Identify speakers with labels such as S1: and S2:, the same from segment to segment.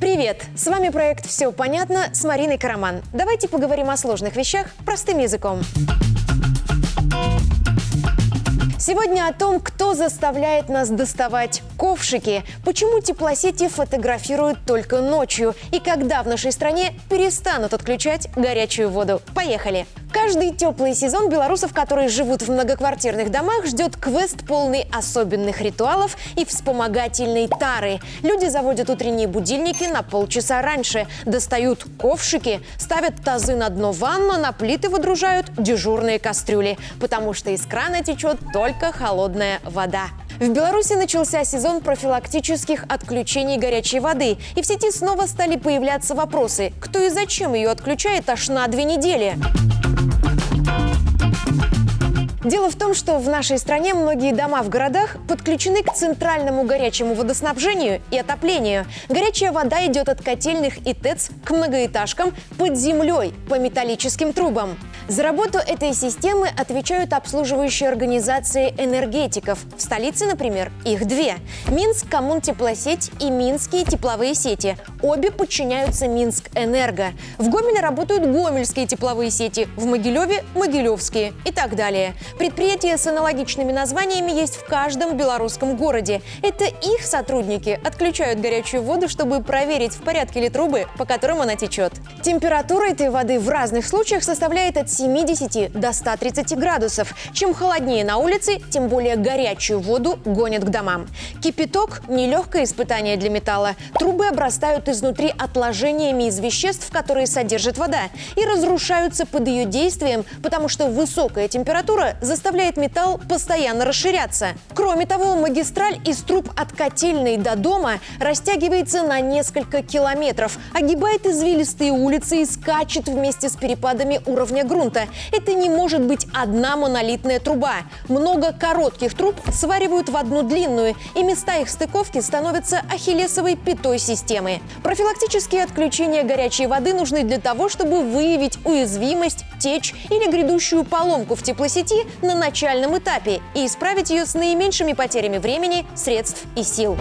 S1: Привет! С вами проект «Все понятно» с Мариной Караман. Давайте поговорим о сложных вещах простым языком. Сегодня о том, кто заставляет нас доставать ковшики, почему теплосети фотографируют только ночью и когда в нашей стране перестанут отключать горячую воду. Поехали! Каждый теплый сезон белорусов, которые живут в многоквартирных домах, ждет квест полный особенных ритуалов и вспомогательной тары. Люди заводят утренние будильники на полчаса раньше, достают ковшики, ставят тазы на дно ванны, на плиты выдружают дежурные кастрюли, потому что из крана течет только холодная вода. В Беларуси начался сезон профилактических отключений горячей воды, и в сети снова стали появляться вопросы, кто и зачем ее отключает аж на две недели. Дело в том, что в нашей стране многие дома в городах подключены к центральному горячему водоснабжению и отоплению. Горячая вода идет от котельных и ТЭЦ к многоэтажкам под землей по металлическим трубам. За работу этой системы отвечают обслуживающие организации энергетиков. В столице, например, их две. Минск Коммунтеплосеть и Минские тепловые сети. Обе подчиняются Минск-Энерго. В Гомеле работают гомельские тепловые сети, в Могилеве – могилевские и так далее. Предприятия с аналогичными названиями есть в каждом белорусском городе. Это их сотрудники отключают горячую воду, чтобы проверить, в порядке ли трубы, по которым она течет. Температура этой воды в разных случаях составляет от 70 до 130 градусов. Чем холоднее на улице, тем более горячую воду гонят к домам. Кипяток – нелегкое испытание для металла. Трубы обрастают изнутри отложениями из веществ, которые содержит вода, и разрушаются под ее действием, потому что высокая температура заставляет металл постоянно расширяться. Кроме того, магистраль из труб от котельной до дома растягивается на несколько километров, огибает извилистые улицы и скачет вместе с перепадами уровня грунта. Это не может быть одна монолитная труба. Много коротких труб сваривают в одну длинную, и места их стыковки становятся ахиллесовой пятой системы. Профилактические отключения горячей воды нужны для того, чтобы выявить уязвимость, течь или грядущую поломку в теплосети на начальном этапе и исправить ее с наименьшими потерями времени, средств и сил.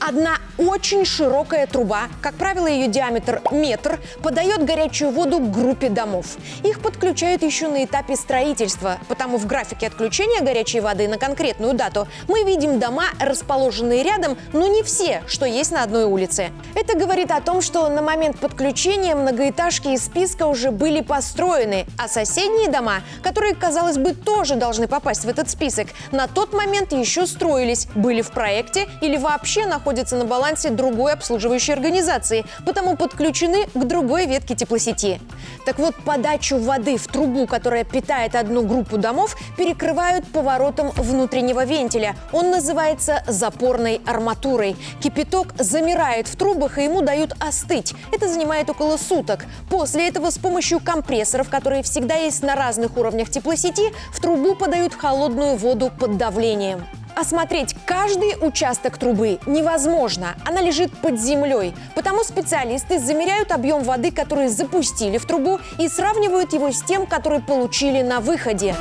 S1: Одна очень широкая труба, как правило, ее диаметр метр, подает горячую воду к группе домов. Их подключают еще на этапе строительства, потому в графике отключения горячей воды на конкретную дату мы видим дома, расположенные рядом, но не все, что есть на одной улице. Это говорит о том, что на момент подключения многоэтажки из списка уже были построены, а соседние дома, которые, казалось бы, тоже должны попасть в этот список, на тот момент еще строились, были в проекте или вообще находятся на балансе другой обслуживающей организации, потому подключены к другой ветке теплосети. Так вот, подачу воды в трубу, которая питает одну группу домов, перекрывают поворотом внутреннего вентиля. Он называется запорной арматурой. Кипяток замирает в трубах, и ему дают остыть. Это занимает около суток. После этого с помощью компрессоров, которые всегда есть на разных уровнях теплосети, в трубу подают холодную воду под давлением. Осмотреть каждый участок трубы невозможно. Она лежит под землей. Потому специалисты замеряют объем воды, который запустили в трубу, и сравнивают его с тем, который получили на выходе.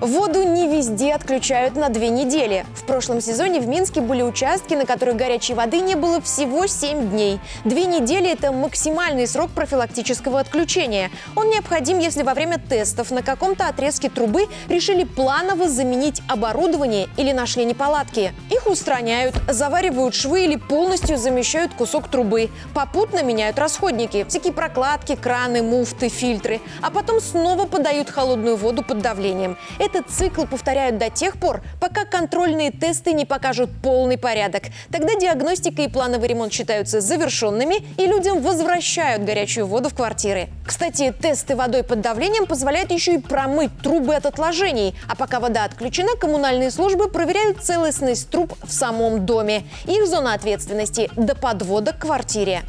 S1: Воду не везде отключают на две недели. В прошлом сезоне в Минске были участки, на которых горячей воды не было всего 7 дней. Две недели – это максимальный срок профилактического отключения. Он необходим, если во время тестов на каком-то отрезке трубы решили планово заменить оборудование или нашли неполадки. Их устраняют, заваривают швы или полностью замещают кусок трубы. Попутно меняют расходники – всякие прокладки, краны, муфты, фильтры. А потом снова подают холодную воду под давлением. Этот цикл повторяют до тех пор, пока контрольные тесты не покажут полный порядок. Тогда диагностика и плановый ремонт считаются завершенными, и людям возвращают горячую воду в квартиры. Кстати, тесты водой под давлением позволяют еще и промыть трубы от отложений. А пока вода отключена, коммунальные службы проверяют целостность труб в самом доме. Их зона ответственности – до подвода к квартире.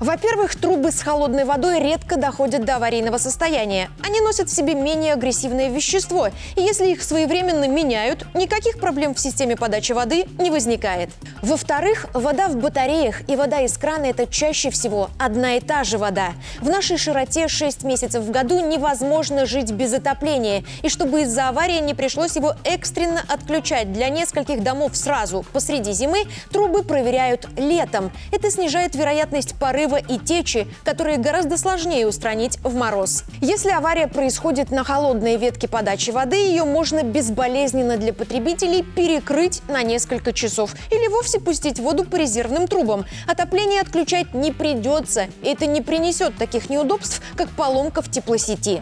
S1: Во-первых, трубы с холодной водой редко доходят до аварийного состояния. Они носят в себе менее агрессивное вещество, и если их своевременно меняют, никаких проблем в системе подачи воды не возникает. Во-вторых, вода в батареях и вода из крана – это чаще всего одна и та же вода. В нашей широте 6 месяцев в году невозможно жить без отопления, и чтобы из-за аварии не пришлось его экстренно отключать для нескольких домов сразу посреди зимы, трубы проверяют летом. Это снижает вероятность порыва взрыва и течи, которые гораздо сложнее устранить в мороз. Если авария происходит на холодной ветке подачи воды, ее можно безболезненно для потребителей перекрыть на несколько часов или вовсе пустить воду по резервным трубам. Отопление отключать не придется, и это не принесет таких неудобств, как поломка в теплосети.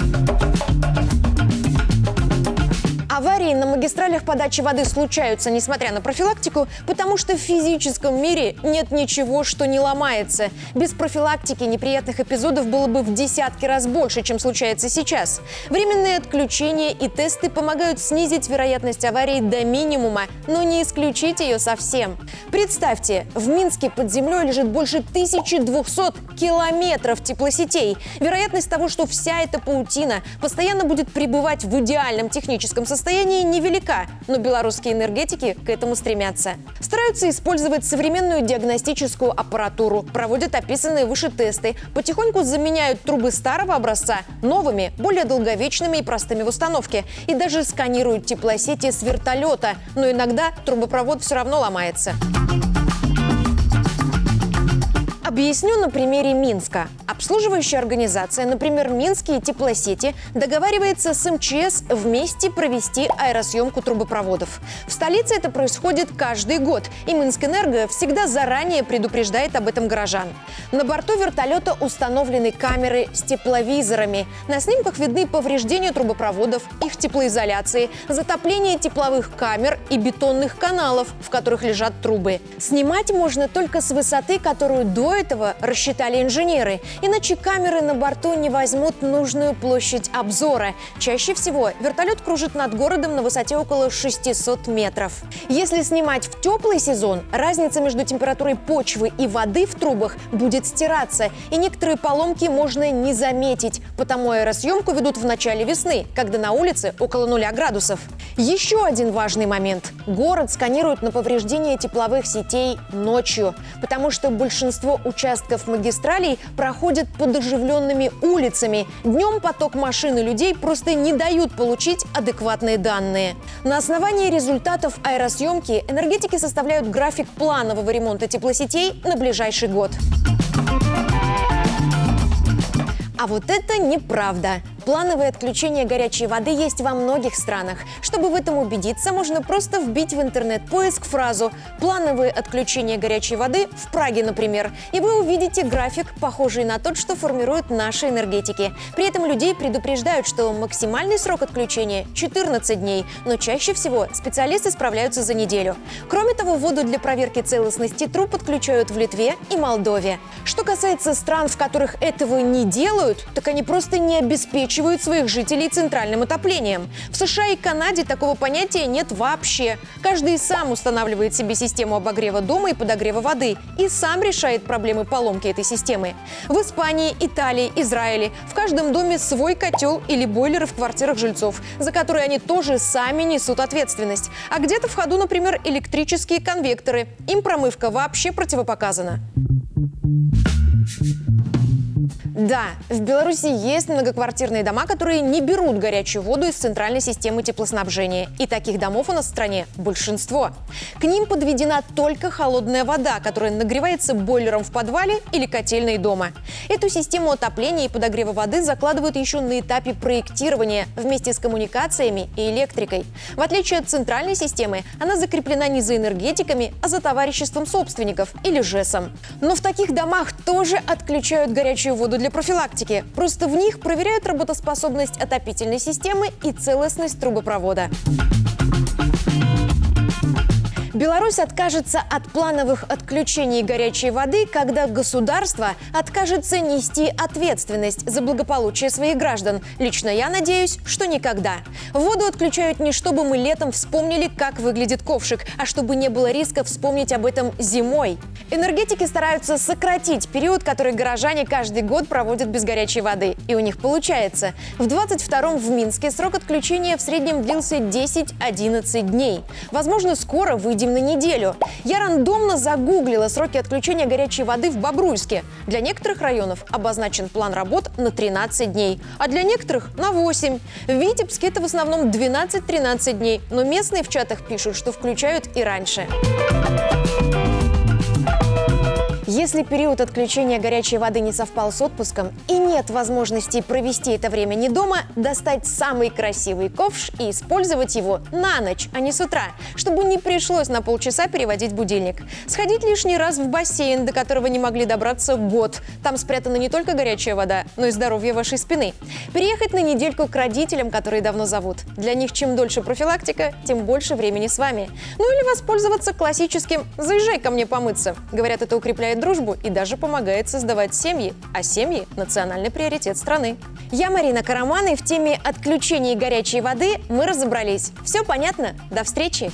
S1: Аварии на магистралях подачи воды случаются, несмотря на профилактику, потому что в физическом мире нет ничего, что не ломается. Без профилактики неприятных эпизодов было бы в десятки раз больше, чем случается сейчас. Временные отключения и тесты помогают снизить вероятность аварий до минимума, но не исключить ее совсем. Представьте, в Минске под землей лежит больше 1200 километров теплосетей. Вероятность того, что вся эта паутина постоянно будет пребывать в идеальном техническом состоянии, состоянии невелика, но белорусские энергетики к этому стремятся. Стараются использовать современную диагностическую аппаратуру, проводят описанные выше тесты, потихоньку заменяют трубы старого образца новыми, более долговечными и простыми в установке, и даже сканируют теплосети с вертолета, но иногда трубопровод все равно ломается. Объясню на примере Минска. Обслуживающая организация, например, Минские теплосети, договаривается с МЧС вместе провести аэросъемку трубопроводов. В столице это происходит каждый год, и Минскэнерго всегда заранее предупреждает об этом горожан. На борту вертолета установлены камеры с тепловизорами. На снимках видны повреждения трубопроводов, их теплоизоляции, затопление тепловых камер и бетонных каналов, в которых лежат трубы. Снимать можно только с высоты, которую до этого рассчитали инженеры. Иначе камеры на борту не возьмут нужную площадь обзора. Чаще всего вертолет кружит над городом на высоте около 600 метров. Если снимать в теплый сезон, разница между температурой почвы и воды в трубах будет стираться, и некоторые поломки можно не заметить, потому аэросъемку ведут в начале весны, когда на улице около нуля градусов. Еще один важный момент. Город сканируют на повреждение тепловых сетей ночью, потому что большинство участков магистралей проходят под оживленными улицами. Днем поток машин и людей просто не дают получить адекватные данные. На основании результатов аэросъемки энергетики составляют график планового ремонта теплосетей на ближайший год. А вот это неправда. Плановое отключение горячей воды есть во многих странах. Чтобы в этом убедиться, можно просто вбить в интернет-поиск фразу «плановое отключение горячей воды в Праге, например», и вы увидите график, похожий на тот, что формируют наши энергетики. При этом людей предупреждают, что максимальный срок отключения – 14 дней, но чаще всего специалисты справляются за неделю. Кроме того, воду для проверки целостности труб подключают в Литве и Молдове. Что касается стран, в которых этого не делают, так они просто не обеспечивают обеспечивают своих жителей центральным отоплением. В США и Канаде такого понятия нет вообще. Каждый сам устанавливает себе систему обогрева дома и подогрева воды и сам решает проблемы поломки этой системы. В Испании, Италии, Израиле в каждом доме свой котел или бойлеры в квартирах жильцов, за которые они тоже сами несут ответственность. А где-то в ходу, например, электрические конвекторы. Им промывка вообще противопоказана. Да, в Беларуси есть многоквартирные дома, которые не берут горячую воду из центральной системы теплоснабжения. И таких домов у нас в стране большинство. К ним подведена только холодная вода, которая нагревается бойлером в подвале или котельной дома. Эту систему отопления и подогрева воды закладывают еще на этапе проектирования вместе с коммуникациями и электрикой. В отличие от центральной системы, она закреплена не за энергетиками, а за товариществом собственников или ЖЭСом. Но в таких домах тоже отключают горячую воду для профилактики. Просто в них проверяют работоспособность отопительной системы и целостность трубопровода. Беларусь откажется от плановых отключений горячей воды, когда государство откажется нести ответственность за благополучие своих граждан. Лично я надеюсь, что никогда. Воду отключают не чтобы мы летом вспомнили, как выглядит ковшик, а чтобы не было риска вспомнить об этом зимой. Энергетики стараются сократить период, который горожане каждый год проводят без горячей воды. И у них получается. В 22-м в Минске срок отключения в среднем длился 10-11 дней. Возможно, скоро выйдем на неделю. Я рандомно загуглила сроки отключения горячей воды в Бобруйске. Для некоторых районов обозначен план работ на 13 дней, а для некоторых на 8. В Витебске это в основном 12-13 дней, но местные в чатах пишут, что включают и раньше. Если период отключения горячей воды не совпал с отпуском и нет возможности провести это время не дома, достать самый красивый ковш и использовать его на ночь, а не с утра, чтобы не пришлось на полчаса переводить будильник. Сходить лишний раз в бассейн, до которого не могли добраться год. Там спрятана не только горячая вода, но и здоровье вашей спины. Переехать на недельку к родителям, которые давно зовут. Для них чем дольше профилактика, тем больше времени с вами. Ну или воспользоваться классическим «заезжай ко мне помыться». Говорят, это укрепляет дружбу и даже помогает создавать семьи, а семьи – национальный приоритет страны. Я Марина Караман, и в теме отключения горячей воды мы разобрались. Все понятно? До встречи!